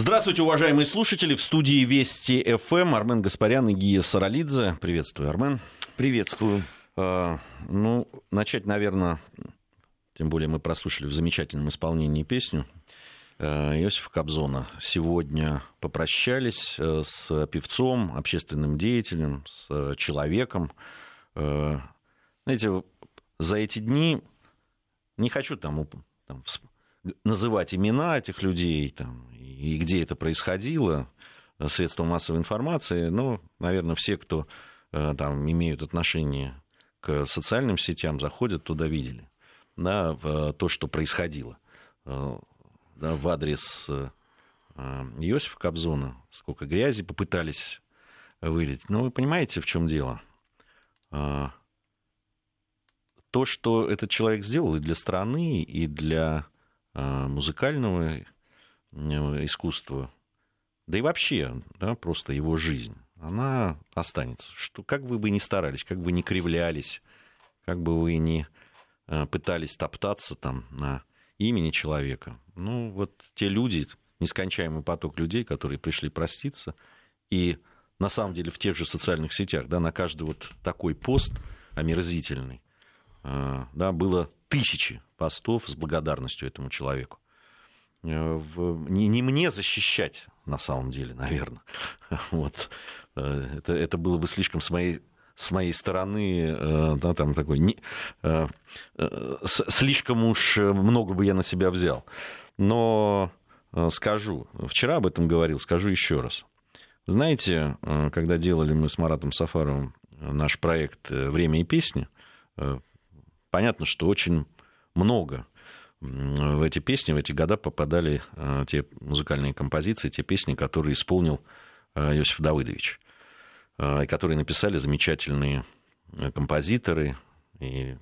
Здравствуйте, уважаемые слушатели. В студии Вести ФМ Армен Гаспарян и Гия Саралидзе. Приветствую, Армен. Приветствую. А, ну, начать, наверное, тем более мы прослушали в замечательном исполнении песню э, Иосифа Кобзона. Сегодня попрощались э, с певцом, общественным деятелем, с человеком. Э, знаете, за эти дни не хочу там, там называть имена этих людей там, и где это происходило, средства массовой информации, ну, наверное, все, кто э, там имеют отношение к социальным сетям, заходят туда, видели да, в то, что происходило э, да, в адрес э, Иосифа Кобзона, сколько грязи попытались вылить. Но вы понимаете, в чем дело? То, что этот человек сделал и для страны, и для музыкального искусства, да и вообще, да, просто его жизнь, она останется. Что, как вы бы ни старались, как бы ни кривлялись, как бы вы ни э, пытались топтаться там на имени человека, ну вот те люди, нескончаемый поток людей, которые пришли проститься, и на самом деле в тех же социальных сетях, да, на каждый вот такой пост омерзительный, э, да, было тысячи постов с благодарностью этому человеку. Э, не, не мне защищать, на самом деле, наверное. Вот. Э, это, это было бы слишком с моей с моей стороны, э, да, там такой, не, слишком уж много бы я на себя взял. Но скажу, вчера об этом говорил, скажу еще раз. Знаете, когда делали мы с Маратом Сафаровым наш проект «Время и песни», понятно, что очень много в эти песни, в эти года попадали э, те музыкальные композиции, те песни, которые исполнил э, Иосиф Давыдович, э, и которые написали замечательные композиторы и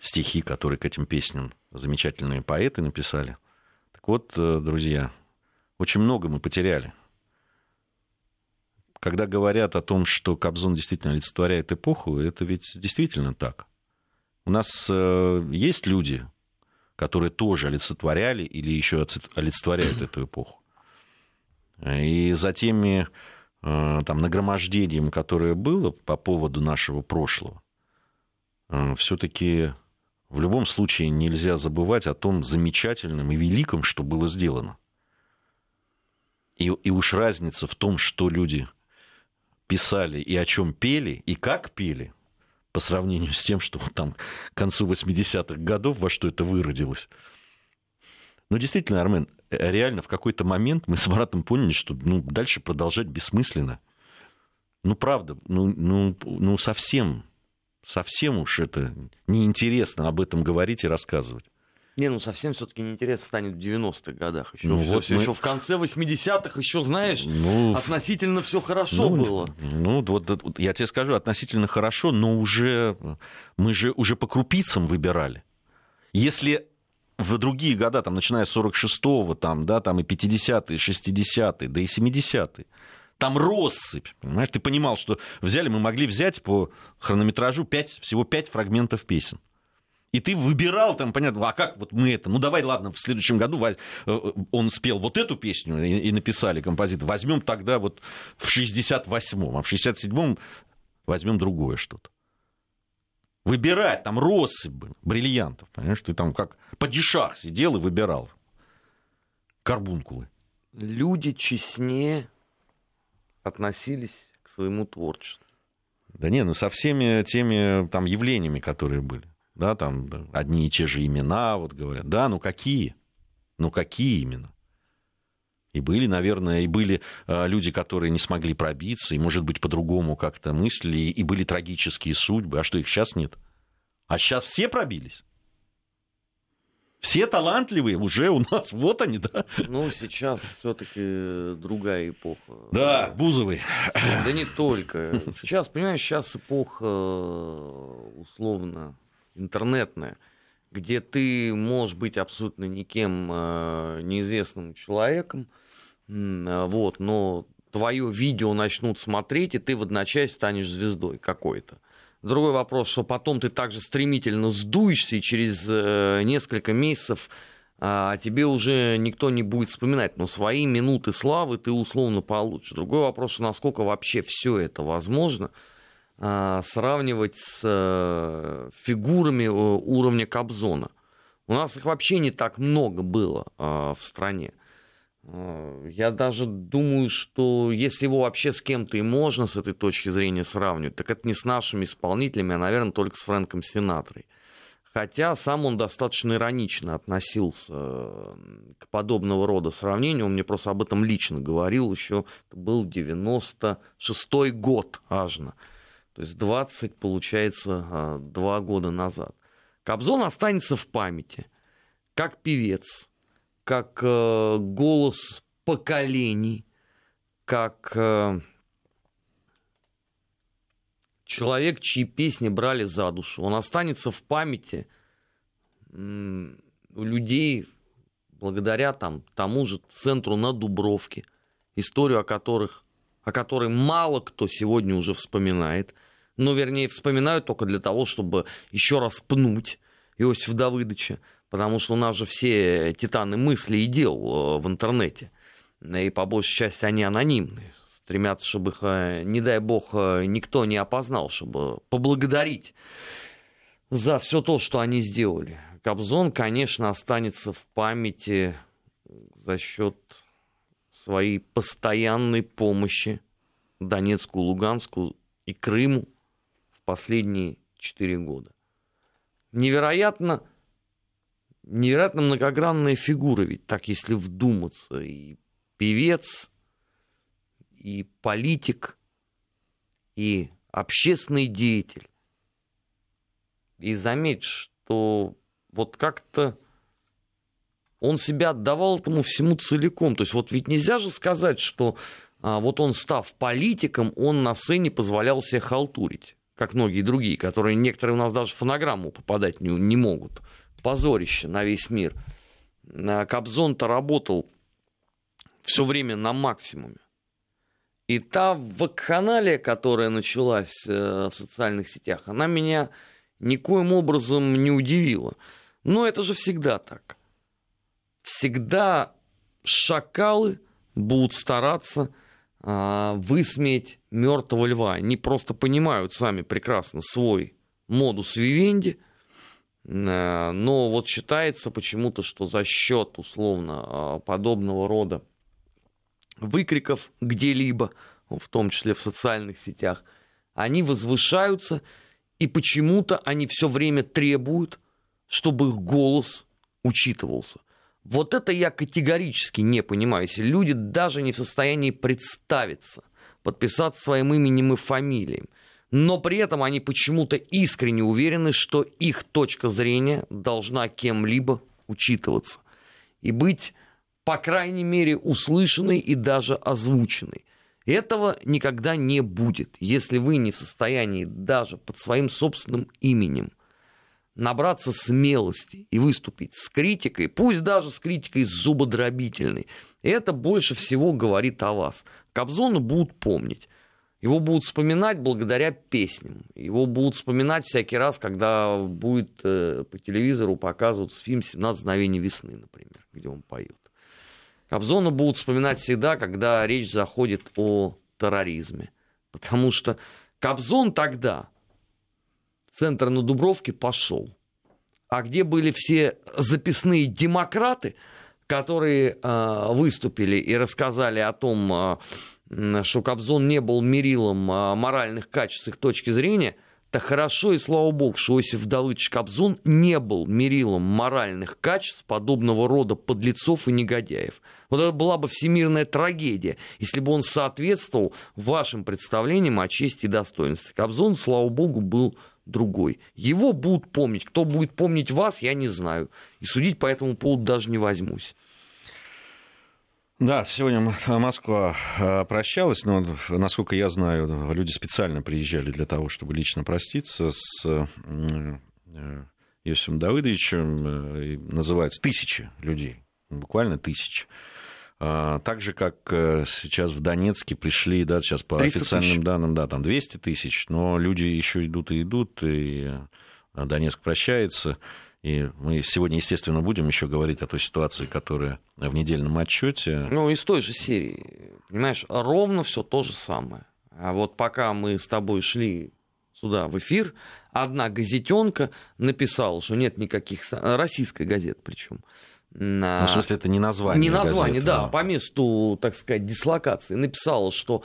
стихи, которые к этим песням замечательные поэты написали. Так вот, друзья, очень много мы потеряли. Когда говорят о том, что Кобзон действительно олицетворяет эпоху, это ведь действительно так. У нас есть люди, которые тоже олицетворяли или еще олицетворяют эту эпоху. И за теми э, там, нагромождением, которое было по поводу нашего прошлого, э, все-таки в любом случае нельзя забывать о том замечательном и великом, что было сделано. И, и уж разница в том, что люди писали и о чем пели, и как пели, по сравнению с тем, что там к концу 80-х годов во что это выродилось. Но действительно, Армен, э, реально в какой-то момент мы с Маратом поняли, что ну, дальше продолжать бессмысленно. Ну, правда, ну, ну, ну совсем, совсем уж это неинтересно об этом говорить и рассказывать. Не, ну совсем все-таки неинтересно станет в 90-х годах. Еще, ну, вот мы... еще в конце 80-х, еще, знаешь, ну, относительно все хорошо ну, было. Ну, вот, вот я тебе скажу, относительно хорошо, но уже мы же уже по крупицам выбирали. Если в другие года, там, начиная с 46-го, там, да, там и 50-е, 60-е, да и 70-е, там россыпь, понимаешь? Ты понимал, что взяли, мы могли взять по хронометражу 5, всего 5 фрагментов песен. И ты выбирал там, понятно, а как вот мы это, ну давай, ладно, в следующем году э, он спел вот эту песню и написали композитор, возьмем тогда вот в 68-м, а в 67-м возьмем другое что-то. Выбирать, там россыпь бриллиантов, понимаешь, ты там как падишах сидел и выбирал карбункулы. Люди честнее относились к своему творчеству. Да не, ну со всеми теми там явлениями, которые были да, там одни и те же имена, вот говорят, да, ну какие? Ну какие именно? И были, наверное, и были э, люди, которые не смогли пробиться, и, может быть, по-другому как-то мыслили, и были трагические судьбы. А что, их сейчас нет? А сейчас все пробились? Все талантливые уже у нас, вот они, да? Ну, сейчас все-таки другая эпоха. Да, Бузовый. Да не только. Сейчас, понимаешь, сейчас эпоха условно интернетная, где ты можешь быть абсолютно никем э, неизвестным человеком, э, вот, но твое видео начнут смотреть, и ты в одночасье станешь звездой какой-то. Другой вопрос, что потом ты также стремительно сдуешься, и через э, несколько месяцев а тебе уже никто не будет вспоминать, но свои минуты славы ты условно получишь. Другой вопрос, насколько вообще все это возможно сравнивать с а, фигурами э, уровня Кобзона. У нас их вообще не так много было а, в стране. А, я даже думаю, что если его вообще с кем-то и можно с этой точки зрения сравнивать, так это не с нашими исполнителями, а, наверное, только с Фрэнком Синатрой. Хотя сам он достаточно иронично относился к подобного рода сравнению. Он мне просто об этом лично говорил еще. Это был 96-й год ажно. То есть 20, получается, а, два года назад. Кобзон останется в памяти как певец, как э, голос поколений, как э, человек, чьи песни брали за душу. Он останется в памяти у людей благодаря там, тому же центру на Дубровке, историю о, которых, о которой мало кто сегодня уже вспоминает. Но, вернее, вспоминают только для того, чтобы еще раз пнуть Иосифа Давыдовича, потому что у нас же все титаны мысли и дел э, в интернете, и по большей части они анонимны. Стремятся, чтобы их, э, не дай бог, э, никто не опознал, чтобы поблагодарить за все то, что они сделали. Кобзон, конечно, останется в памяти за счет своей постоянной помощи Донецку, Луганску и Крыму последние четыре года. Невероятно, невероятно многогранная фигура, ведь так, если вдуматься, и певец, и политик, и общественный деятель. И заметь, что вот как-то он себя отдавал этому всему целиком. То есть вот ведь нельзя же сказать, что а, вот он, став политиком, он на сцене позволял себе халтурить, как многие другие, которые некоторые у нас даже в фонограмму попадать не, не могут. Позорище на весь мир. Кобзон-то работал все время на максимуме. И та вакханалия, которая началась э, в социальных сетях, она меня никоим образом не удивила. Но это же всегда так. Всегда шакалы будут стараться высмеять мертвого льва. Они просто понимают сами прекрасно свой модус вивенди. А, но вот считается почему-то, что за счет условно а, подобного рода выкриков где-либо, в том числе в социальных сетях, они возвышаются, и почему-то они все время требуют, чтобы их голос учитывался. Вот это я категорически не понимаю. Если люди даже не в состоянии представиться, подписаться своим именем и фамилией, но при этом они почему-то искренне уверены, что их точка зрения должна кем-либо учитываться и быть по крайней мере, услышанной и даже озвученной. Этого никогда не будет, если вы не в состоянии даже под своим собственным именем набраться смелости и выступить с критикой, пусть даже с критикой зубодробительной. Это больше всего говорит о вас. Кобзона будут помнить. Его будут вспоминать благодаря песням. Его будут вспоминать всякий раз, когда будет э, по телевизору показываться фильм «17 мгновений весны», например, где он поет. Кобзона будут вспоминать всегда, когда речь заходит о терроризме. Потому что Кобзон тогда, центр на Дубровке, пошел. А где были все записные демократы, которые э, выступили и рассказали о том, э, что Кобзон не был мерилом э, моральных качеств их точки зрения – это хорошо и слава богу, что Иосиф Давыдович Кобзон не был мерилом моральных качеств подобного рода подлецов и негодяев. Вот это была бы всемирная трагедия, если бы он соответствовал вашим представлениям о чести и достоинстве. Кобзон, слава богу, был другой. Его будут помнить. Кто будет помнить вас, я не знаю. И судить по этому поводу даже не возьмусь. Да, сегодня Москва а, прощалась, но, насколько я знаю, люди специально приезжали для того, чтобы лично проститься с э, Иосифом Давыдовичем. Э, называются тысячи людей, буквально тысячи. А, так же, как э, сейчас в Донецке пришли, да, сейчас по официальным тысяч. данным, да, там 200 тысяч, но люди еще идут и идут, и Донецк прощается. И мы сегодня, естественно, будем еще говорить о той ситуации, которая в недельном отчете. Ну, из той же серии. Понимаешь, ровно все то же самое. А вот пока мы с тобой шли сюда в эфир, одна газетенка написала, что нет никаких... Российская газета причем. На... Ну, в смысле, это не название Не название, газеты, да, но... по месту, так сказать, дислокации. Написала, что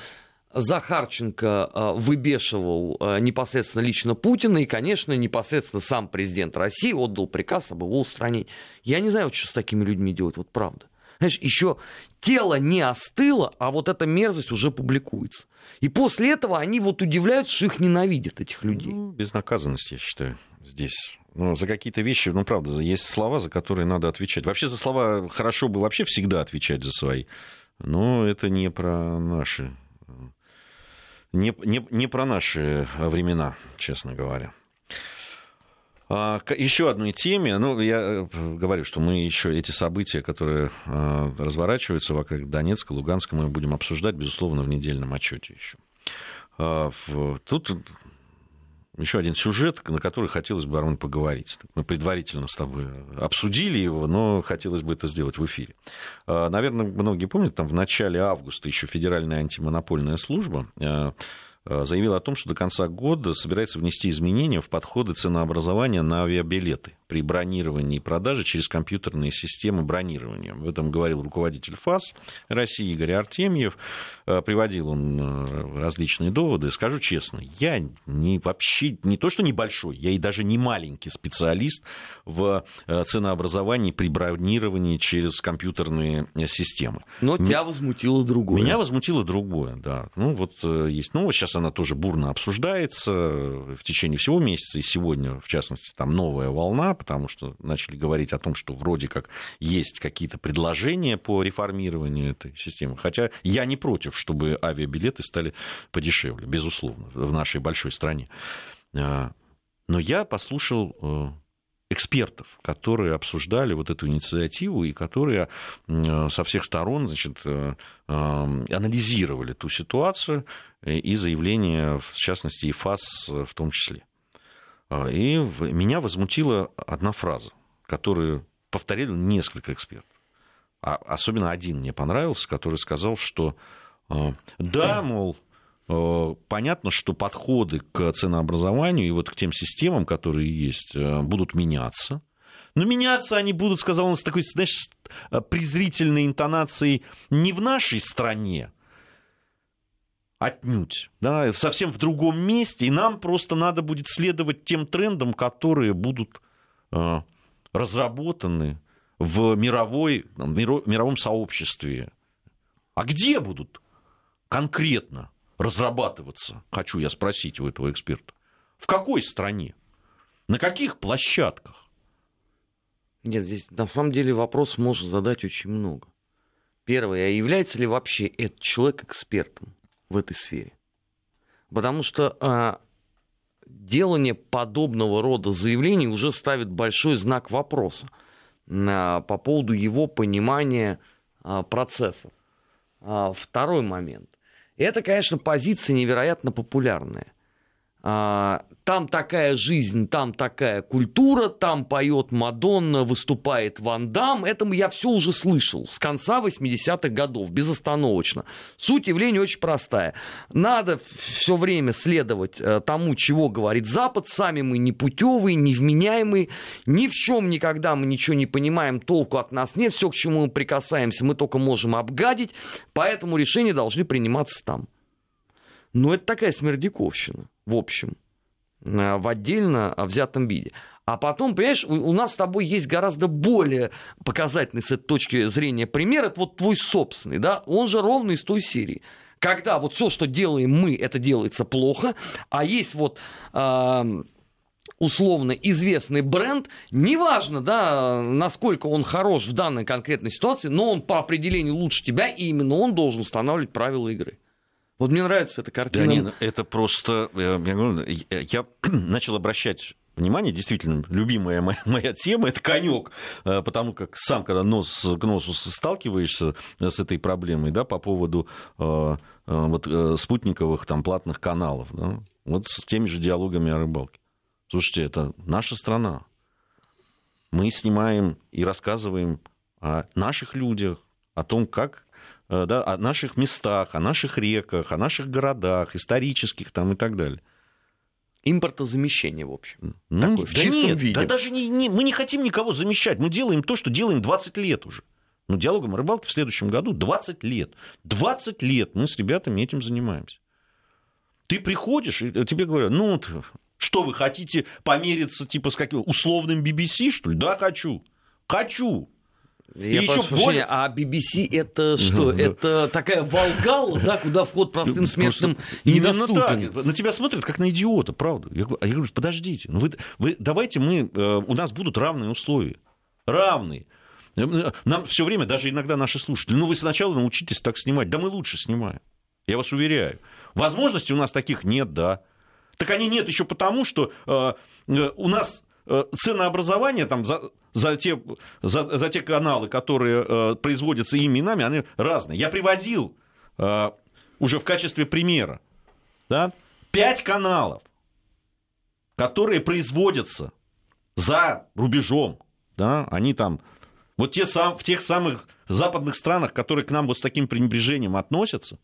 Захарченко э, выбешивал э, непосредственно лично Путина, и, конечно, непосредственно сам президент России отдал приказ об его устранении. Я не знаю, что с такими людьми делать, вот правда. Знаешь, еще тело не остыло, а вот эта мерзость уже публикуется. И после этого они вот удивляются, что их ненавидят, этих людей. Ну, безнаказанность, я считаю, здесь. Ну, за какие-то вещи, ну, правда, есть слова, за которые надо отвечать. Вообще за слова хорошо бы вообще всегда отвечать за свои. Но это не про наши не, не, не про наши времена, честно говоря. А, еще одной теме, ну, я э, говорю, что мы еще эти события, которые а, разворачиваются вокруг Донецка, Луганска, мы будем обсуждать, безусловно, в недельном отчете еще. А, тут еще один сюжет, на который хотелось бы, Арман, поговорить. Мы предварительно с тобой обсудили его, но хотелось бы это сделать в эфире. Наверное, многие помнят, там в начале августа еще Федеральная антимонопольная служба Э, заявил о том, что до конца года собирается внести изменения в подходы ценообразования на авиабилеты при бронировании и продаже через компьютерные системы бронирования. В этом говорил руководитель ФАС России Игорь Артемьев. Э, приводил он э, различные доводы. Скажу честно, я не, вообще не то, что небольшой, я и даже не маленький специалист в ценообразовании при бронировании через компьютерные системы. Но тебя возмутило другое. Меня возмутило другое, да. Ну вот есть новость, сейчас она тоже бурно обсуждается в течение всего месяца, и сегодня, в частности, там новая волна, потому что начали говорить о том, что вроде как есть какие-то предложения по реформированию этой системы. Хотя я не против, чтобы авиабилеты стали подешевле, безусловно, в нашей большой стране. А, но я послушал э, экспертов, которые обсуждали вот эту инициативу и которые со всех сторон значит, э, анализировали ту ситуацию и заявления, в частности, и ФАС в том числе. А, и меня возмутила одна фраза, которую повторили несколько экспертов. А особенно один мне понравился, который сказал, что а, да, мол, а, понятно, что подходы к ценообразованию и вот к тем системам, которые есть, будут меняться. Но меняться они будут, сказал он с такой, знаешь, презрительной интонацией не в нашей стране, отнюдь, да, совсем в другом месте, и нам просто надо будет следовать тем трендам, которые будут э, разработаны в мировой, в мировом сообществе. А где будут конкретно разрабатываться, хочу я спросить у этого эксперта, в какой стране, на каких площадках? Нет, здесь на самом деле вопрос можно задать очень много. Первое, а является ли вообще этот человек экспертом? В этой сфере. Потому что а, делание подобного рода заявлений уже ставит большой знак вопроса а, по поводу его понимания а, процессов. А, второй момент. Это, конечно, позиция невероятно популярная. А, там такая жизнь, там такая культура, там поет Мадонна, выступает Ван Дам. Это я все уже слышал с конца 80-х годов, безостановочно. Суть явления очень простая. Надо все время следовать э, тому, чего говорит Запад. Сами мы не путевые, не вменяемые, ни в чем никогда мы ничего не понимаем, толку от нас нет. Все, к чему мы прикасаемся, мы только можем обгадить. Поэтому решения должны приниматься там. Но это такая смердяковщина, в общем. Э, в отдельно взятом виде. А потом, понимаешь, у нас с тобой есть гораздо более показательный с этой точки зрения пример, это вот твой собственный, да, он же ровно из той серии. Когда вот все, что делаем мы, это делается плохо, а есть вот э, условно известный бренд, неважно, да, насколько он хорош в данной конкретной ситуации, но он по определению лучше тебя, и именно он должен устанавливать правила игры. Вот мне нравится эта картина. Да, не, это просто... Я, говорю, я начал обращать внимание, действительно, любимая моя, моя тема это конек, э, потому как сам, когда нос к носу сталкиваешься с этой проблемой, да, по поводу э, э, вот, спутниковых там платных каналов, да, вот с теми же диалогами о рыбалке. Слушайте, это наша страна. мы снимаем и рассказываем о наших людях, о том, как э, да, о наших местах, о наших реках, о наших городах, исторических там и так далее. Импортозамещение, в общем. Ну, Такое, в да чистом нет, виде. Да даже не, не, мы не хотим никого замещать. Мы делаем то, что делаем 20 лет уже. Ну, диалогом о рыбалке в следующем году 20 лет. 20 лет мы с ребятами этим занимаемся. Ты приходишь, и тебе говорят, ну, что вы хотите помериться, типа, с каким условным BBC, что ли? Да, хочу. Хочу. Я и еще более... А BBC это что? Это такая Волгала, да, куда вход простым смертным недоступен. Так. На тебя смотрят как на идиота, правда. Я, а я говорю, подождите, ну вы, вы, давайте мы, э, у нас будут равные условия. Равные. Нам все время, даже иногда наши слушатели, ну вы сначала научитесь так снимать. Да мы лучше снимаем. Я вас уверяю. Возможностей у нас таких нет, да. Так они нет еще потому, что э, э у нас э, ценообразование там за, за, те, за, за те каналы, которые э, производятся ими и нами, они разные. Я приводил э, уже в качестве примера да, пять каналов, которые производятся за рубежом. Да, они там вот те сам, в тех самых западных странах, которые к нам вот с таким пренебрежением относятся,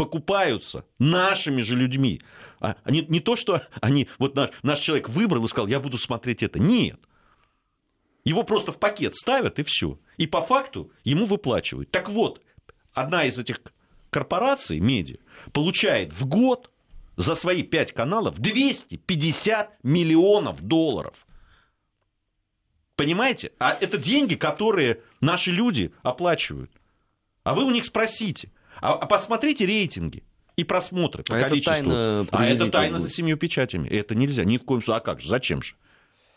покупаются нашими же людьми. А, не, не то, что они, вот наш, наш человек выбрал и сказал, я буду смотреть это. Нет. Его просто в пакет ставят и все. И по факту ему выплачивают. Так вот, одна из этих корпораций, медиа, получает в год за свои пять каналов 250 миллионов долларов. Понимаете? А это деньги, которые наши люди оплачивают. А вы у них спросите. А, а посмотрите рейтинги и просмотры по а количеству. Это тайна а это тайна за семью печатями. Это нельзя. Ни в коем случае. А как же? Зачем же?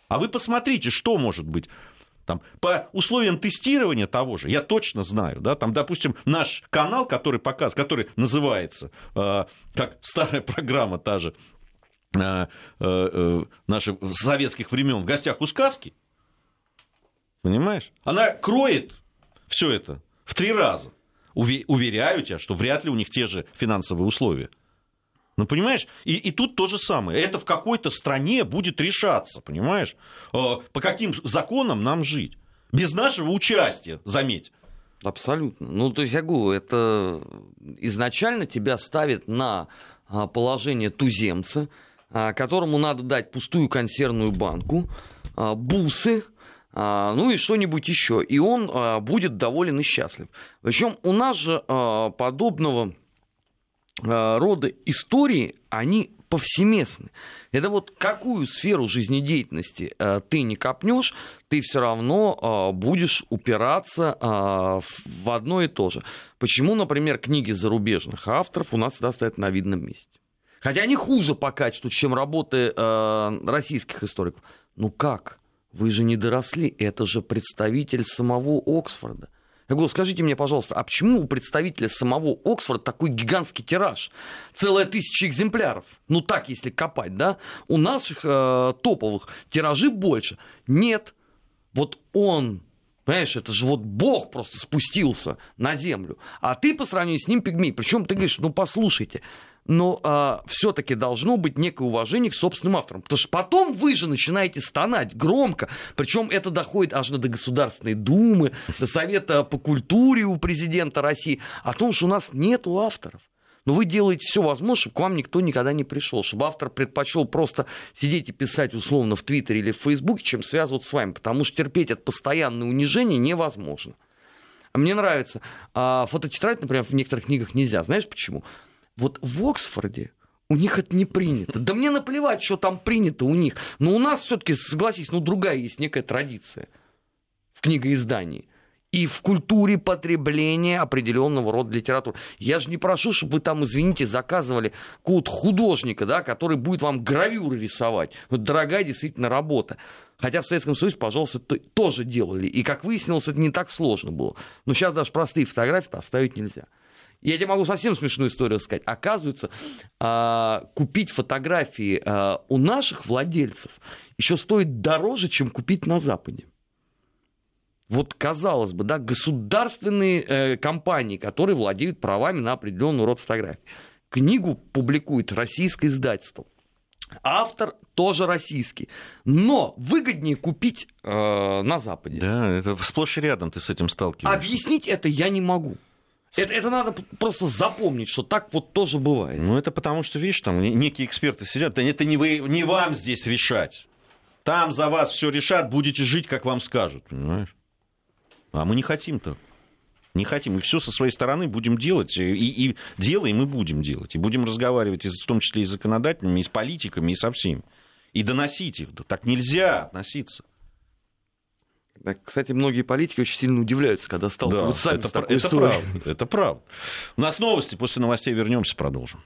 А вы посмотрите, что может быть. Там, по условиям тестирования того же, я точно знаю, да, там, допустим, наш канал, который показ, который называется, э, как старая программа та же, э, э, э наших советских времен в гостях у сказки, Понимаешь? Она кроет все это в три раза. Уверяю тебя, что вряд ли у них те же финансовые условия. Ну, понимаешь? И, и тут то же самое. Это в какой-то стране будет решаться, понимаешь? Э, по каким законам нам жить? Без нашего участия, заметь. Абсолютно. Ну, то есть, я говорю, это изначально тебя ставит на а, положение туземца, а, которому надо дать пустую консервную банку, а, бусы, ну и что-нибудь еще. И он а, будет доволен и счастлив. Причем у нас же а, подобного рода истории, они повсеместны. Это вот какую сферу жизнедеятельности ты не копнешь, ты все равно будешь упираться в одно и то же. Почему, например, книги зарубежных авторов у нас всегда стоят на видном месте? Хотя они хуже по качеству, чем работы российских историков. Ну как? Вы же не доросли, это же представитель самого Оксфорда. Я говорю, скажите мне, пожалуйста, а почему у представителя самого Оксфорда такой гигантский тираж? Целая тысяча экземпляров. Ну так, если копать, да? У наших э, топовых тиражи больше. Нет. Вот он, понимаешь, это же вот Бог просто спустился на землю. А ты по сравнению с ним пигмей. Причем ты говоришь, ну послушайте, но а, все-таки должно быть некое уважение к собственным авторам. Потому что потом вы же начинаете стонать громко, причем это доходит аж до Государственной Думы, до Совета по культуре у президента России, о том, что у нас нет авторов. Но вы делаете все возможное, чтобы к вам никто никогда не пришел, чтобы автор предпочел просто сидеть и писать условно в Твиттере или в Фейсбуке, чем связываться с вами, потому что терпеть это постоянное унижение невозможно. А мне нравится. А фототетрадь, например, в некоторых книгах нельзя. Знаешь почему? Вот в Оксфорде у них это не принято. Да мне наплевать, что там принято у них. Но у нас все-таки, согласись, ну другая есть некая традиция в книгоиздании и в культуре потребления определенного рода литературы. Я же не прошу, чтобы вы там, извините, заказывали какого-то художника, да, который будет вам гравюры рисовать. Вот дорогая действительно работа. Хотя в Советском Союзе, пожалуйста, тоже делали. И, как выяснилось, это не так сложно было. Но сейчас даже простые фотографии поставить нельзя. Я тебе могу совсем смешную историю сказать. Оказывается, а, купить фотографии а, у наших владельцев еще стоит дороже, чем купить на Западе. Вот, казалось бы, да, государственные э, компании, которые владеют правами на определенный род фотографий. Книгу публикует российское издательство. Автор тоже российский. Но выгоднее купить э, на Западе. Да, это сплошь и рядом ты с этим сталкиваешься. Объяснить это я не могу. Это, это надо просто запомнить, что так вот тоже бывает. Ну, это потому что, видишь, там некие эксперты сидят. Это не, вы, не вам здесь решать. Там за вас все решат, будете жить, как вам скажут, понимаешь? А мы не хотим так. Не хотим. Мы все со своей стороны будем делать. И, и делаем, и будем делать. И будем разговаривать, в том числе и с законодателями, и с политиками, и со всеми. И доносить их. Так нельзя относиться. Кстати, многие политики очень сильно удивляются, когда сталкиваются да, это, с такой это историей. Правда, это правда. У нас новости, после новостей вернемся, продолжим.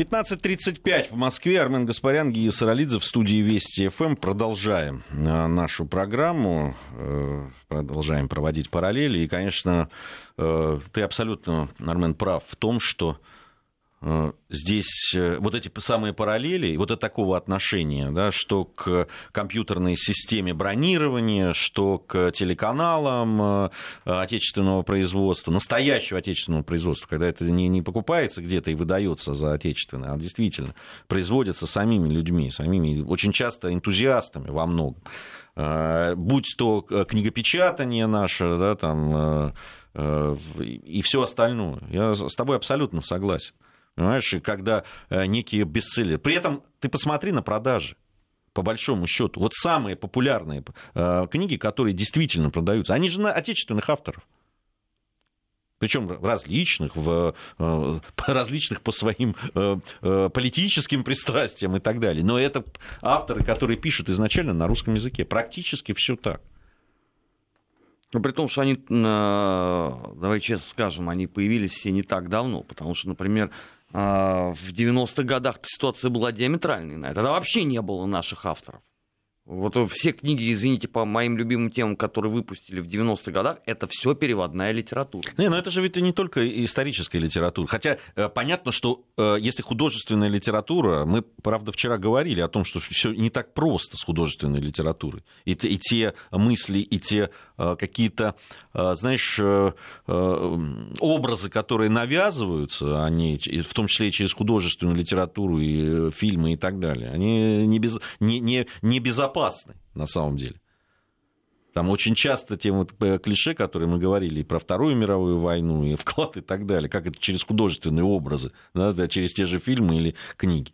15.35 в Москве. Армен Гаспарян, Гия Саралидзе в студии Вести ФМ. Продолжаем э, нашу программу. Э, продолжаем проводить параллели. И, конечно, э, ты абсолютно, Армен, прав в том, что здесь э, вот эти самые параллели, вот это такого отношения, да, что к компьютерной системе бронирования, что к телеканалам э, отечественного производства, настоящего отечественного производства, когда это не, не покупается где-то и выдается за отечественное, а действительно производится самими людьми, самими, очень часто энтузиастами во многом. Будь то книгопечатание наше, да, там, и все остальное. Я с тобой абсолютно согласен. Понимаешь, и когда э, некие бестселлеры. При этом ты посмотри на продажи по большому счету. Вот самые популярные э, книги, которые действительно продаются, они же на отечественных авторов. Причем различных, в, э, различных по своим политическим пристрастиям и так далее. Но это авторы, которые пишут изначально на русском языке. Практически все так. Ну, при том, что они, давай честно скажем, они появились все не так давно, потому что, например, в 90-х годах ситуация была диаметральной. Тогда вообще не было наших авторов. Вот все книги, извините, по моим любимым темам, которые выпустили в 90-х годах, это все переводная литература. Не, но это же ведь не только историческая литература. Хотя э, понятно, что э, если художественная литература, мы, правда, вчера говорили о том, что все не так просто с художественной литературой. И, и те мысли, и те какие-то, знаешь, образы, которые навязываются, они, в том числе и через художественную литературу, и фильмы и так далее, они не, без, не, не, не безопасны опасны на самом деле. Там очень часто те вот э, клише, которые мы говорили и про Вторую мировую войну, и вклад и так далее, как это через художественные образы, да, через те же фильмы или книги.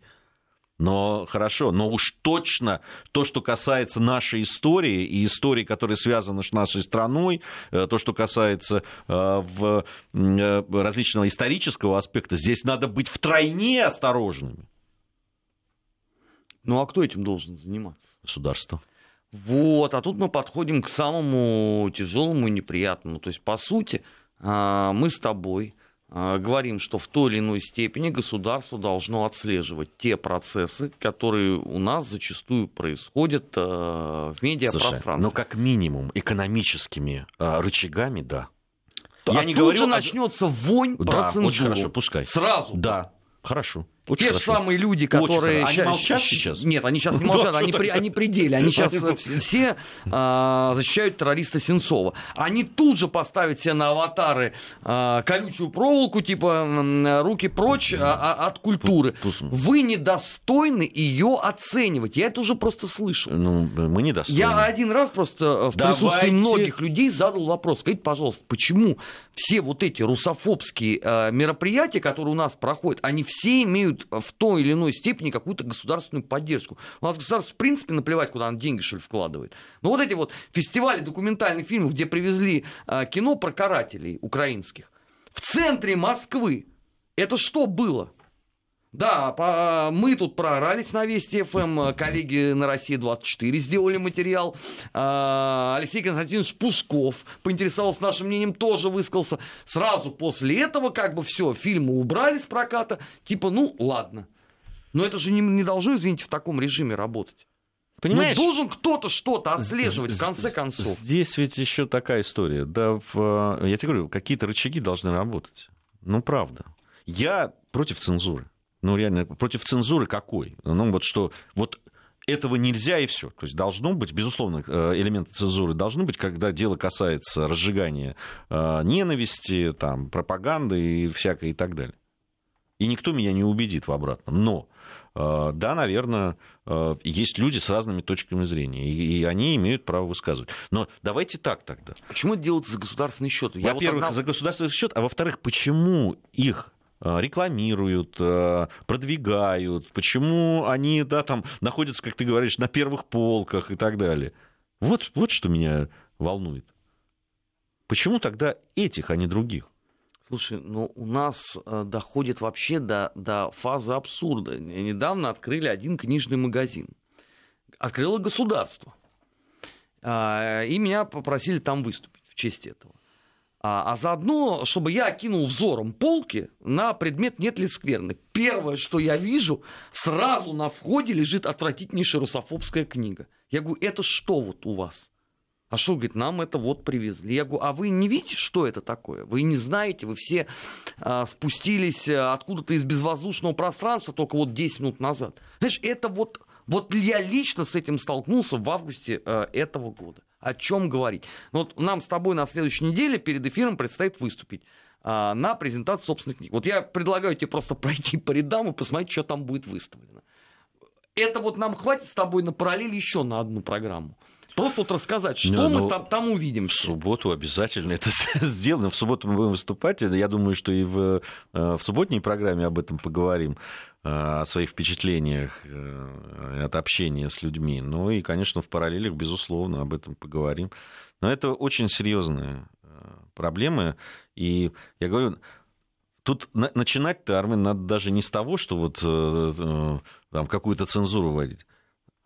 Но хорошо, но уж точно то, что касается нашей истории и истории, которые связаны с нашей страной, э, то, что касается э, в различного исторического аспекта, здесь надо быть втройне осторожными. Ну а кто этим должен заниматься? Государство. Вот, а тут мы подходим к самому тяжелому и неприятному. То есть, по сути, а, мы с тобой говорим, что в той или иной степени государство должно отслеживать те процессы, которые у нас зачастую происходят а, в медиапространстве. Слушай, ну как минимум экономическими рычагами, да. Я а не тут говорю... же начнется вонь да, про цензуру. Очень хорошо, пускай. Сразу. Да, хорошо. Очень Те же самые люди, которые... Очень они молчат сейчас? Нет, они сейчас не молчат, они, при... они пределе. Они сейчас все а, защищают террориста Сенцова. Они тут же поставят себе на аватары а, колючую проволоку, типа руки прочь а, а, от культуры. Вы недостойны ее оценивать. Я это уже просто слышал. Ну, мы недостойны. Я один раз просто в Давайте... присутствии многих людей задал вопрос. Скажите, пожалуйста, почему все вот эти русофобские а, мероприятия, которые у нас проходят, они все имеют имеют в той или иной степени какую-то государственную поддержку. У нас государство, в принципе, наплевать, куда оно деньги, что ли, вкладывает. Но вот эти вот фестивали документальных фильмов, где привезли э, кино про карателей украинских, в центре Москвы, это что было? Да, по, мы тут проорались на Вести ФМ, коллеги на России 24 сделали материал. А, Алексей Константинович Пушков поинтересовался нашим мнением, тоже высказался. Сразу после этого как бы все, фильмы убрали с проката, типа, ну ладно. Но это же не, не должно, извините, в таком режиме работать. Понимаешь? Ну, должен кто-то что-то отслеживать, в конце концов. Здесь ведь еще такая история. Да, в, я тебе говорю, какие-то рычаги должны работать. Ну, правда. Я против цензуры. Ну, реально, против цензуры какой? Ну, вот что, вот этого нельзя и все. То есть должно быть, безусловно, э, элементы цензуры должны быть, когда дело касается разжигания э, ненависти, там, пропаганды и всякой и так далее. И никто меня не убедит в обратном. Но, э, да, наверное, есть люди с разными точками зрения, и они имеют право высказывать. Но давайте так тогда. Почему это делается за государственный счет? Во-первых, вот одна... за государственный счет, а во-вторых, почему их рекламируют, продвигают, почему они да, там, находятся, как ты говоришь, на первых полках и так далее. Вот, вот что меня волнует. Почему тогда этих, а не других? Слушай, ну у нас э, доходит вообще до, до фазы абсурда. Недавно открыли один книжный магазин. Открыло государство. А, и меня попросили там выступить в честь этого. А, а заодно, чтобы я окинул взором полки на предмет нет ли скверны. Первое, что я вижу, сразу на входе лежит отвратительнейшая русофобская книга. Я говорю, это что вот у вас? А что, говорит, нам это вот привезли. Я говорю, а вы не видите, что это такое? Вы не знаете, вы все а, спустились а, откуда-то из безвоздушного пространства только вот 10 минут назад. Знаешь, это вот, вот я лично с этим столкнулся в августе а, этого года. О чем говорить? Вот нам с тобой на следующей неделе перед эфиром предстоит выступить а, на презентацию собственных книг. Вот я предлагаю тебе просто пройти по рядам и посмотреть, что там будет выставлено. Это вот нам хватит с тобой на параллель еще на одну программу. Просто вот рассказать, что Не, мы ну, там, там увидим. В субботу обязательно это сделаем. В субботу мы будем выступать. Я думаю, что и в, э, в субботней программе об этом поговорим э, о своих впечатлениях э, от общения с людьми. Ну и, конечно, в параллелях, безусловно, об этом поговорим. Но это очень серьезные проблемы. И я говорю, Тут начинать-то, Армен, надо даже не с того, что вот там какую-то цензуру вводить.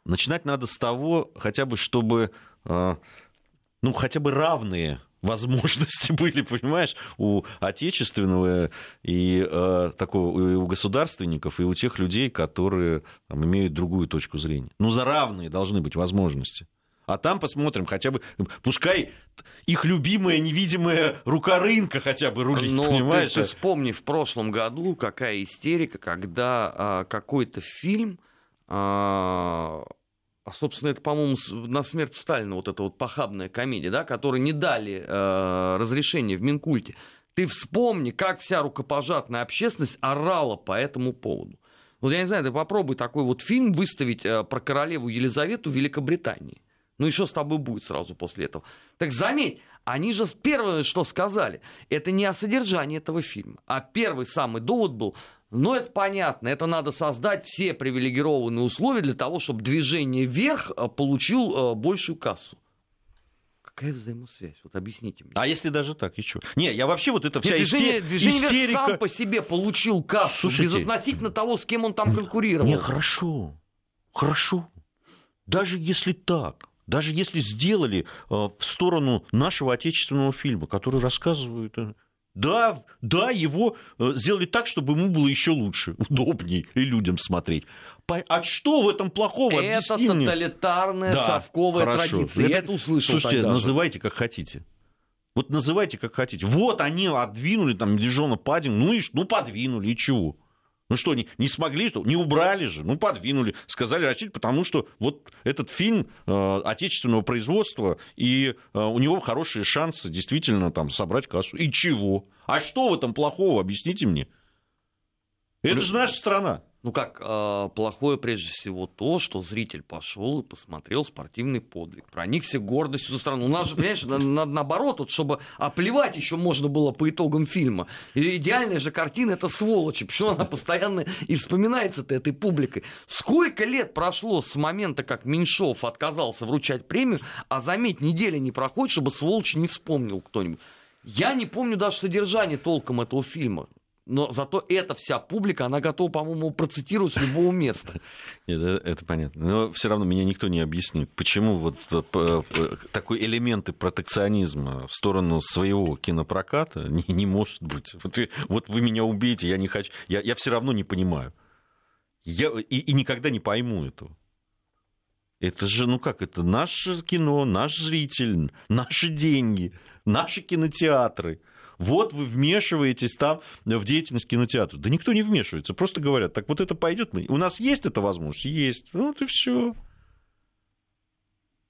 Начинать надо с того, хотя бы, чтобы, а, ну, хотя бы равные возможности были, понимаешь, у отечественного и э, такого и у государственников, и у тех людей, которые там, имеют другую точку зрения. Ну, за равные должны быть возможности. А там посмотрим, хотя бы, пускай их любимая невидимая рука рынка хотя бы рулит, Но понимаешь? Ты, ты вспомни в прошлом году, какая истерика, когда а, какой-то фильм а, а, собственно, это, по-моему, на смерть Сталина, вот эта вот похабная комедия, да, которой не дали э, разрешения в Минкульте. Ты вспомни, как вся рукопожатная общественность орала по этому поводу. Вот я не знаю, ты попробуй такой вот фильм выставить э, про королеву Елизавету в Великобритании. Ну и что с тобой будет сразу после этого? Так заметь, они же первое, что сказали, это не о содержании этого фильма, а первый самый довод был, но это понятно, это надо создать все привилегированные условия для того, чтобы движение вверх э, получил э, большую кассу. Какая взаимосвязь? Вот объясните мне. А если даже так, еще? Не, я вообще вот это вся Нет, движение, истер... движение истерика... сам по себе получил кассу, Слушайте, безотносительно того, с кем он там конкурировал. Не, хорошо, хорошо. Даже если так, даже если сделали э, в сторону нашего отечественного фильма, который рассказывает да, да, его э, сделали так, чтобы ему было еще лучше, удобнее и людям смотреть. А что в этом плохого? Это Объясни тоталитарная да, совковая хорошо. традиция. Я это услышал. Слушайте, называйте как хотите. Вот называйте как хотите. Вот они отдвинули там медвежонок паддинг, ну и ну подвинули, и чего? Ну что, не, не смогли, что? Не убрали же, ну подвинули. Сказали растить, потому что вот этот фильм э, отечественного производства, и э, у него хорошие шансы действительно там собрать кассу. И чего? А что в этом плохого? Объясните мне. Это же наша страна. Ну как, э, плохое прежде всего то, что зритель пошел и посмотрел спортивный подвиг, проникся гордостью за страну. У нас же, понимаешь, на, на, наоборот, вот, чтобы оплевать еще можно было по итогам фильма. И идеальная же картина это сволочи. Почему она постоянно и вспоминается-то этой публикой? Сколько лет прошло с момента, как Меньшов отказался вручать премию, а заметь, неделя не проходит, чтобы сволочь не вспомнил кто-нибудь. Я не помню даже содержание толком этого фильма но зато эта вся публика, она готова, по-моему, процитировать с любого места. Нет, это понятно. Но все равно меня никто не объяснит, почему вот э, такой элементы протекционизма в сторону своего кинопроката не, не может быть. Вот, вот вы меня убейте, я не хочу, я, я все равно не понимаю. Я, и, и никогда не пойму этого. Это же, ну как, это наше кино, наш зритель, наши деньги, наши кинотеатры – вот вы вмешиваетесь там в деятельность кинотеатра. Да никто не вмешивается, просто говорят, так вот это пойдет. У нас есть эта возможность? Есть. Ну вот и все.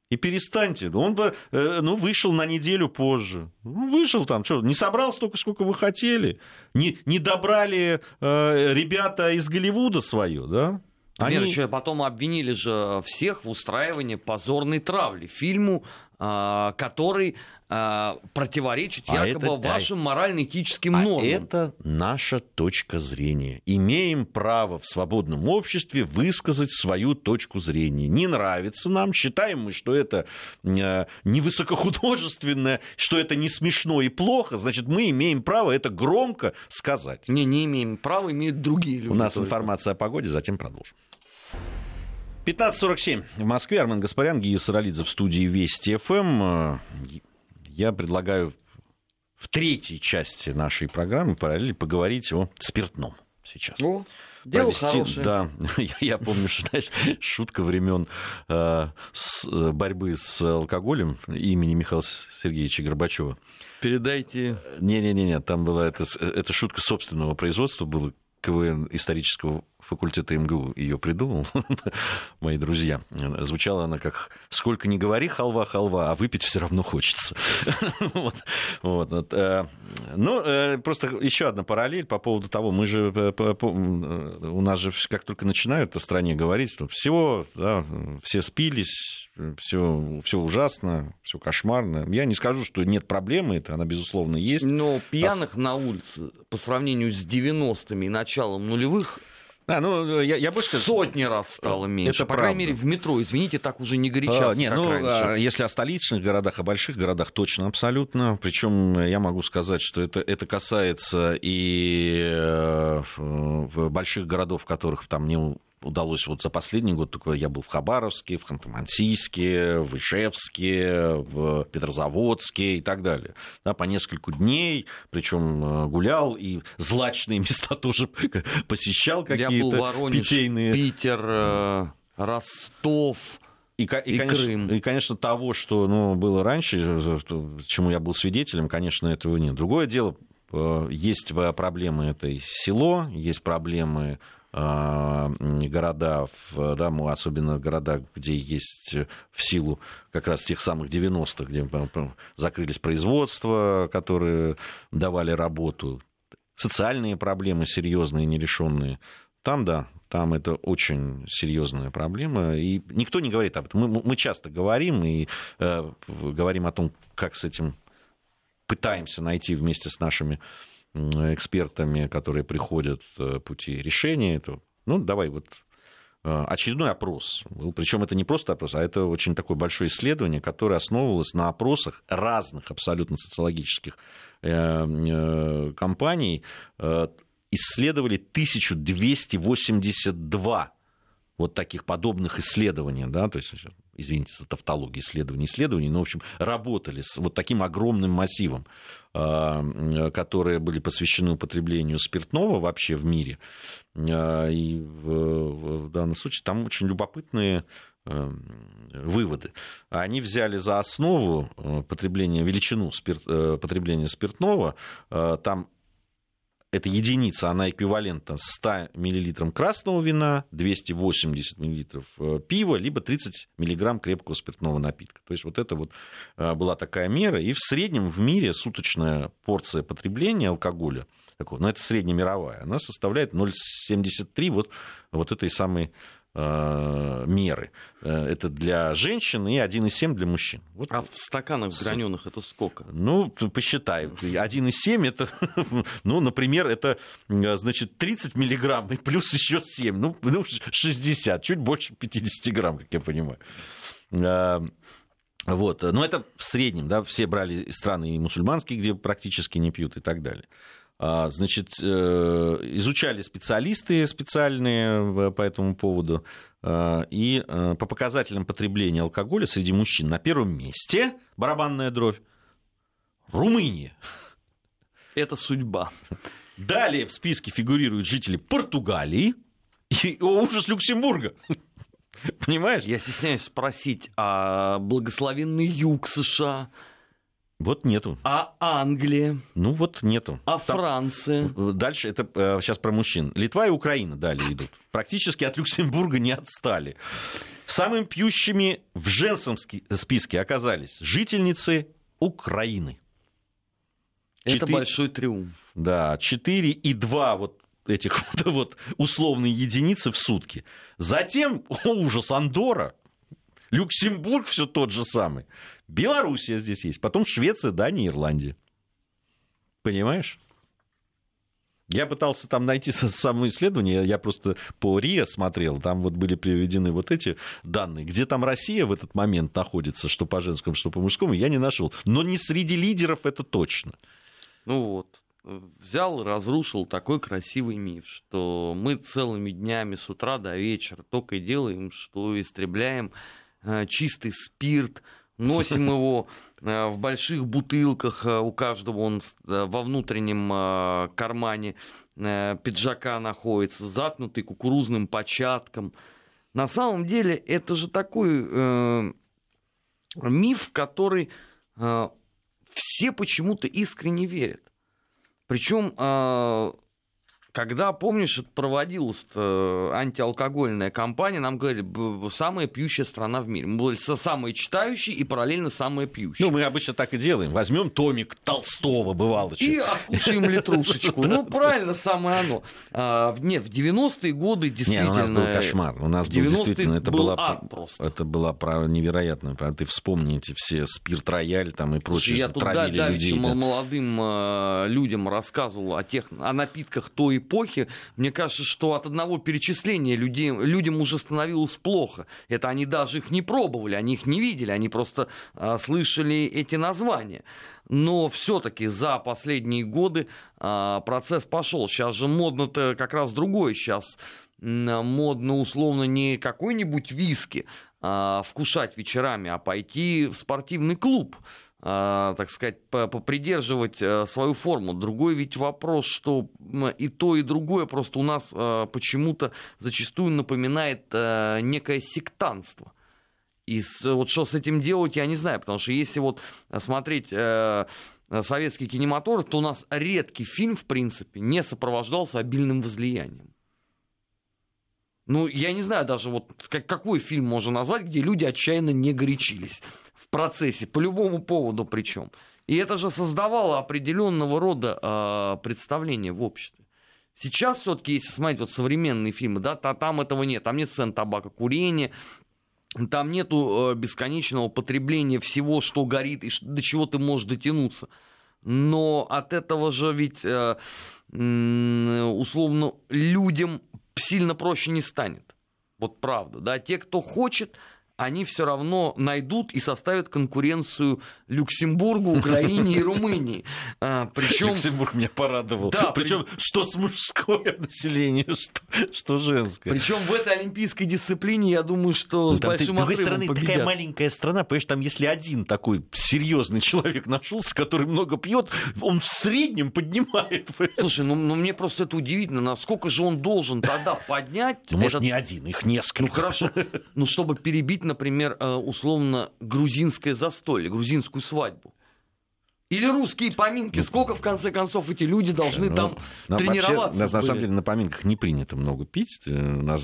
и перестаньте. Он бы, э, ну, вышел на неделю позже. Ну, вышел там, что, не собрал столько, сколько вы хотели. Не, не добрали э, ребята из Голливуда свое, да? Они... Верочка, потом обвинили же всех в устраивании позорной травли фильму, который а, противоречит а якобы это, вашим а, морально-этическим а нормам. Это наша точка зрения. Имеем право в свободном обществе высказать свою точку зрения. Не нравится нам, считаем мы, что это э, невысокохудожественное, что это не смешно и плохо, значит, мы имеем право это громко сказать. Не, не имеем права, имеют другие люди. У нас только. информация о погоде, затем продолжим. 15.47 в Москве. Армен Гаспарян, Гия Саралидзе в студии Вести ФМ. Я предлагаю в третьей части нашей программы параллельно поговорить о спиртном сейчас. О, дело Провести, хорошее. Да, я, я помню, что, знаешь, шутка времен э, с, э, борьбы с алкоголем имени Михаила Сергеевича Горбачева. Передайте. Не-не-не, там была это, это шутка собственного производства, было КВН исторического факультета МГУ ее придумал, мои друзья. Звучала она как «Сколько не говори, халва, халва, а выпить все равно хочется». вот, вот. Э, ну, э, просто еще одна параллель по поводу того, мы же, э, у нас же как только начинают о стране говорить, то всего, да, все спились, все, все ужасно, все кошмарно. Я не скажу, что нет проблемы, это она, безусловно, есть. Но пьяных а... на улице по сравнению с 90-ми и началом нулевых а, ну, я, я больше... Сотни раз стало меньше. Это По правда. крайней мере, в метро, извините, так уже не горячаться, а, не, ну, раньше. А, если о столичных городах, о больших городах, точно, абсолютно. Причем я могу сказать, что это, это касается и э, больших городов, в которых там не удалось вот за последний год, только я был в Хабаровске, в Ханты-Мансийске, в Ишевске, в Петрозаводске и так далее. Да, по несколько дней, причем э, гулял и злачные места тоже посещал какие-то Я был Воронеж, питейные. Питер, э, Ростов, и, и, и, конечно, Крым. и, конечно, того, что ну, было раньше, э, чему я был свидетелем, конечно, этого нет. Другое дело, есть проблемы, это и село, есть проблемы города, да, особенно города, где есть в силу как раз тех самых 90-х, где закрылись производства, которые давали работу, социальные проблемы серьезные, нерешенные. Там, да, там это очень серьезная проблема, и никто не говорит об этом. Мы, мы часто говорим и э, говорим о том, как с этим пытаемся найти вместе с нашими экспертами, которые приходят э, пути решения. Это, ну, давай вот э, очередной опрос. Причем это не просто опрос, а это очень такое большое исследование, которое основывалось на опросах разных абсолютно социологических э, компаний. Исследовали 1282 вот таких подобных исследований, да, то есть, извините за тавтологию исследований, исследований, но, в общем, работали с вот таким огромным массивом, а, которые были посвящены употреблению спиртного вообще в мире. А, и в, данном случае там очень любопытные а, выводы. Они взяли за основу потребление, величину спирт, э, потребления спиртного, там эта единица, она эквивалентна 100 мл красного вина, 280 мл э, пива, либо 30 мг крепкого спиртного напитка. То есть вот это вот э, была такая мера. И в среднем в мире суточная порция потребления алкоголя, такого, но ну, это среднемировая, она составляет 0,73 вот, вот этой самой меры. Э, это для женщин и 1,7 для мужчин. Вот. А в стаканах граненых это сколько? Ну, посчитай. 1,7 это, ну, например, это, э, значит, 30 миллиграмм и плюс еще 7, ну, 60, ну, чуть больше 50 грамм, как я понимаю. Вот. Но это в среднем, да, все брали страны и мусульманские, где практически не пьют и так далее. А, значит, э, изучали специалисты специальные по этому поводу. А, и э, по показателям потребления алкоголя среди мужчин на первом месте барабанная дробь Румыния. Это судьба. Далее в списке фигурируют жители Португалии и, о, ужас, Люксембурга. Понимаешь? Я стесняюсь спросить, а благословенный юг США вот нету. А Англия? Ну вот нету. А Там... Франция? Дальше, это сейчас э, про мужчин. Литва и Украина далее идут. Практически от Люксембурга не отстали. Самыми пьющими в женском списке оказались жительницы Украины. Это 4, большой триумф. Да, 4 и 2 вот этих вот условные единицы в сутки. Затем, о, ужас, Андора, Люксембург все тот же самый. Белоруссия здесь есть. Потом Швеция, Дания, Ирландия. Понимаешь? Я пытался там найти самое исследование, я просто по РИА смотрел, там вот были приведены вот эти данные, где там Россия в этот момент находится, что по женскому, что по мужскому, я не нашел. Но не среди лидеров это точно. Ну вот, взял разрушил такой красивый миф, что мы целыми днями с утра до вечера только и делаем, что истребляем чистый спирт, носим его э, в больших бутылках, э, у каждого он во внутреннем кармане пиджака находится, заткнутый кукурузным початком. На самом деле это же такой э, миф, в который э, все почему-то искренне верят. Причем а, когда, помнишь, проводилась антиалкогольная кампания, нам говорили, самая пьющая страна в мире. Мы были самые читающие и параллельно самые пьющие. Ну, мы обычно так и делаем. Возьмем томик Толстого, бывало. И откушаем литрушечку. Ну, правильно, самое оно. А, нет, в 90-е годы действительно... Нет, у нас был кошмар. У нас был действительно... Это был была, просто. Это была невероятно. Ты вспомни эти все спирт-рояль там и прочее, Я тут травили да, людей. Да. молодым а, людям рассказывал о, тех, о напитках той эпохи, мне кажется, что от одного перечисления людей, людям уже становилось плохо. Это они даже их не пробовали, они их не видели, они просто а, слышали эти названия. Но все-таки за последние годы а, процесс пошел. Сейчас же модно-то как раз другое. Сейчас модно условно не какой-нибудь виски а, вкушать вечерами, а пойти в спортивный клуб. А, так сказать, попридерживать э, свою форму. Другой ведь вопрос, что и то, и другое просто у нас э, почему-то зачастую напоминает э, некое сектанство. И вот что с этим делать, я не знаю, потому что если вот смотреть советский кинематограф, то у нас редкий фильм, в принципе, не сопровождался обильным возлиянием. Ну, я не знаю даже, вот какой фильм можно назвать, где люди отчаянно не горячились в процессе, по любому поводу причем. И это же создавало определенного рода э, представление в обществе. Сейчас все-таки, если смотреть вот современные фильмы, да, то там этого нет. Там нет сцен табака, курения, там нету э, бесконечного потребления всего, что горит и до чего ты можешь дотянуться. Но от этого же ведь э, условно людям сильно проще не станет. Вот правда, да, те, кто хочет, они все равно найдут и составят конкуренцию Люксембургу, Украине и Румынии. А, Причем... Люксембург меня порадовал. Да, Причем при... что с мужское население, что, что женское. Причем в этой олимпийской дисциплине, я думаю, что с там, большим ты, С другой стороны, победят. такая маленькая страна, понимаешь, там если один такой серьезный человек нашелся, который много пьет, он в среднем поднимает. Слушай, ну, ну мне просто это удивительно, насколько же он должен тогда поднять... Ну, может, этот... не один, их несколько. Ну, хорошо, ну, чтобы перебить например, э, условно грузинское застолье, грузинскую свадьбу. Или русские поминки. Сколько, в конце концов, эти люди должны ну, там ну, тренироваться? Вообще, на, на самом деле на поминках не принято много пить. Э,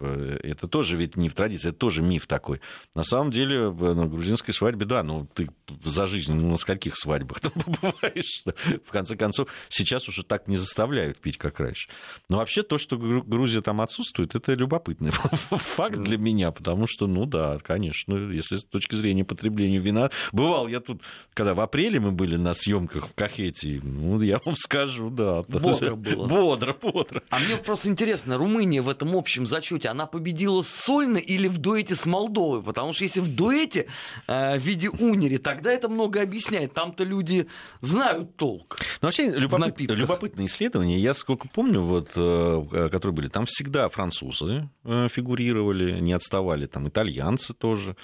э, это тоже ведь не в традиции, это тоже миф такой. На самом деле на грузинской свадьбе, да, ну ты за жизнь ну, на скольких свадьбах там побываешь. В конце концов, сейчас уже так не заставляют пить, как раньше. Но вообще то, что Грузия там отсутствует, это любопытный факт для меня, потому что, ну да, конечно, если с точки зрения потребления вина... Бывал я тут, когда в апреле мы были на съемках в Кахете. Ну, я вам скажу, да. Бодро было. Бодро, бодро. А мне просто интересно, Румыния в этом общем зачете, она победила сольно или в дуэте с Молдовой? Потому что если в дуэте э, в виде унери, тогда это много объясняет. Там-то люди знают толк. Ну, вообще, любопыт, любопытное исследование. Я сколько помню, вот, э, которые были, там всегда французы э, фигурировали, не отставали, там итальянцы тоже.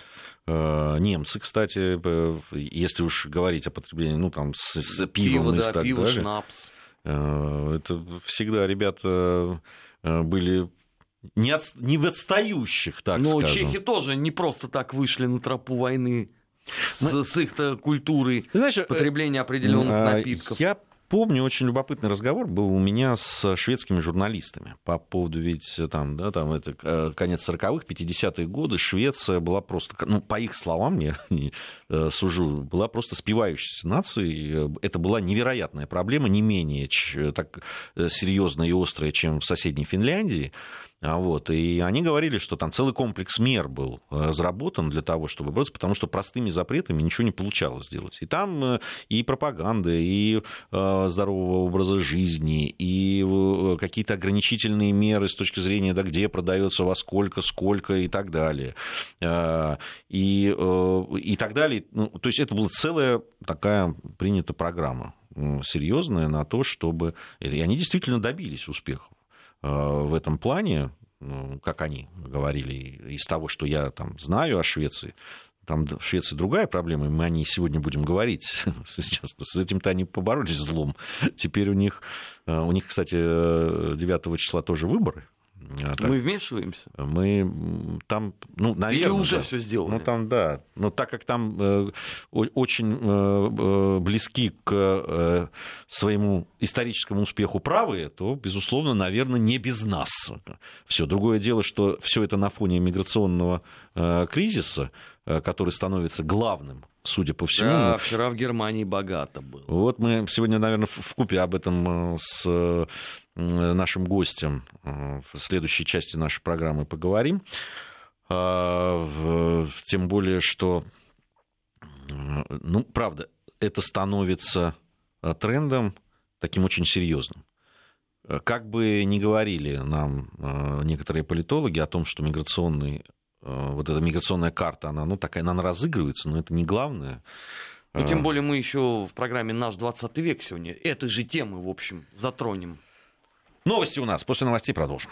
Э, немцы, кстати, если уж говорить о потреблении, ну, там, с, с пивом пиво, и да, так пиво, далее. шнапс. Э, это всегда ребята э, были не, от, не в отстающих, так Но скажем. Но чехи тоже не просто так вышли на тропу войны с, Мы... с их-то культурой Знаешь, потребления определенных напитков. Я помню, очень любопытный разговор был у меня с шведскими журналистами по поводу, ведь там, да, там это э, конец 40-х, 50-е годы, Швеция была просто, ну, по их словам, я не э, сужу, была просто спивающейся нацией. Это была невероятная проблема, не менее так серьезная и острая, чем в соседней Финляндии. А вот. И они говорили, что там целый комплекс мер был э, разработан для того, чтобы бороться, потому что простыми запретами ничего не получалось сделать. И там э, и пропаганда, и э, здорового образа жизни, и какие-то ограничительные меры с точки зрения, да, где продается, во сколько, сколько и так далее. И, и так далее. Ну, то есть это была целая такая принята программа серьезная на то, чтобы... И они действительно добились успехов. Э, в этом плане, ну, как они говорили, из того, что я там знаю о Швеции, там в Швеции другая проблема, и мы о ней сегодня будем говорить. Сейчас с этим-то они поборолись злом. Теперь у них, э, у них, кстати, 9 числа тоже выборы так, мы вмешиваемся? Мы там, ну, наверное... Или уже да. все сделали? Ну, там, да. Но так как там э, очень э, э, близки к э, своему историческому успеху правые, то, безусловно, наверное, не без нас. Все. Другое дело, что все это на фоне миграционного э, кризиса, который становится главным судя по всему. Да, вчера в Германии богато было. Вот мы сегодня, наверное, в купе об этом э, с нашим гостем э, в следующей части нашей программы поговорим. А, тем более, что, э, ну, правда, это становится э, трендом таким очень серьезным. Как бы ни говорили нам некоторые политологи о том, что миграционный, вот эта миграционная карта, она, ну, такая, она разыгрывается, но это не главное. Ну, тем более мы еще в программе «Наш 20 век» сегодня этой же темы, в общем, затронем. Новости у нас. После новостей продолжим.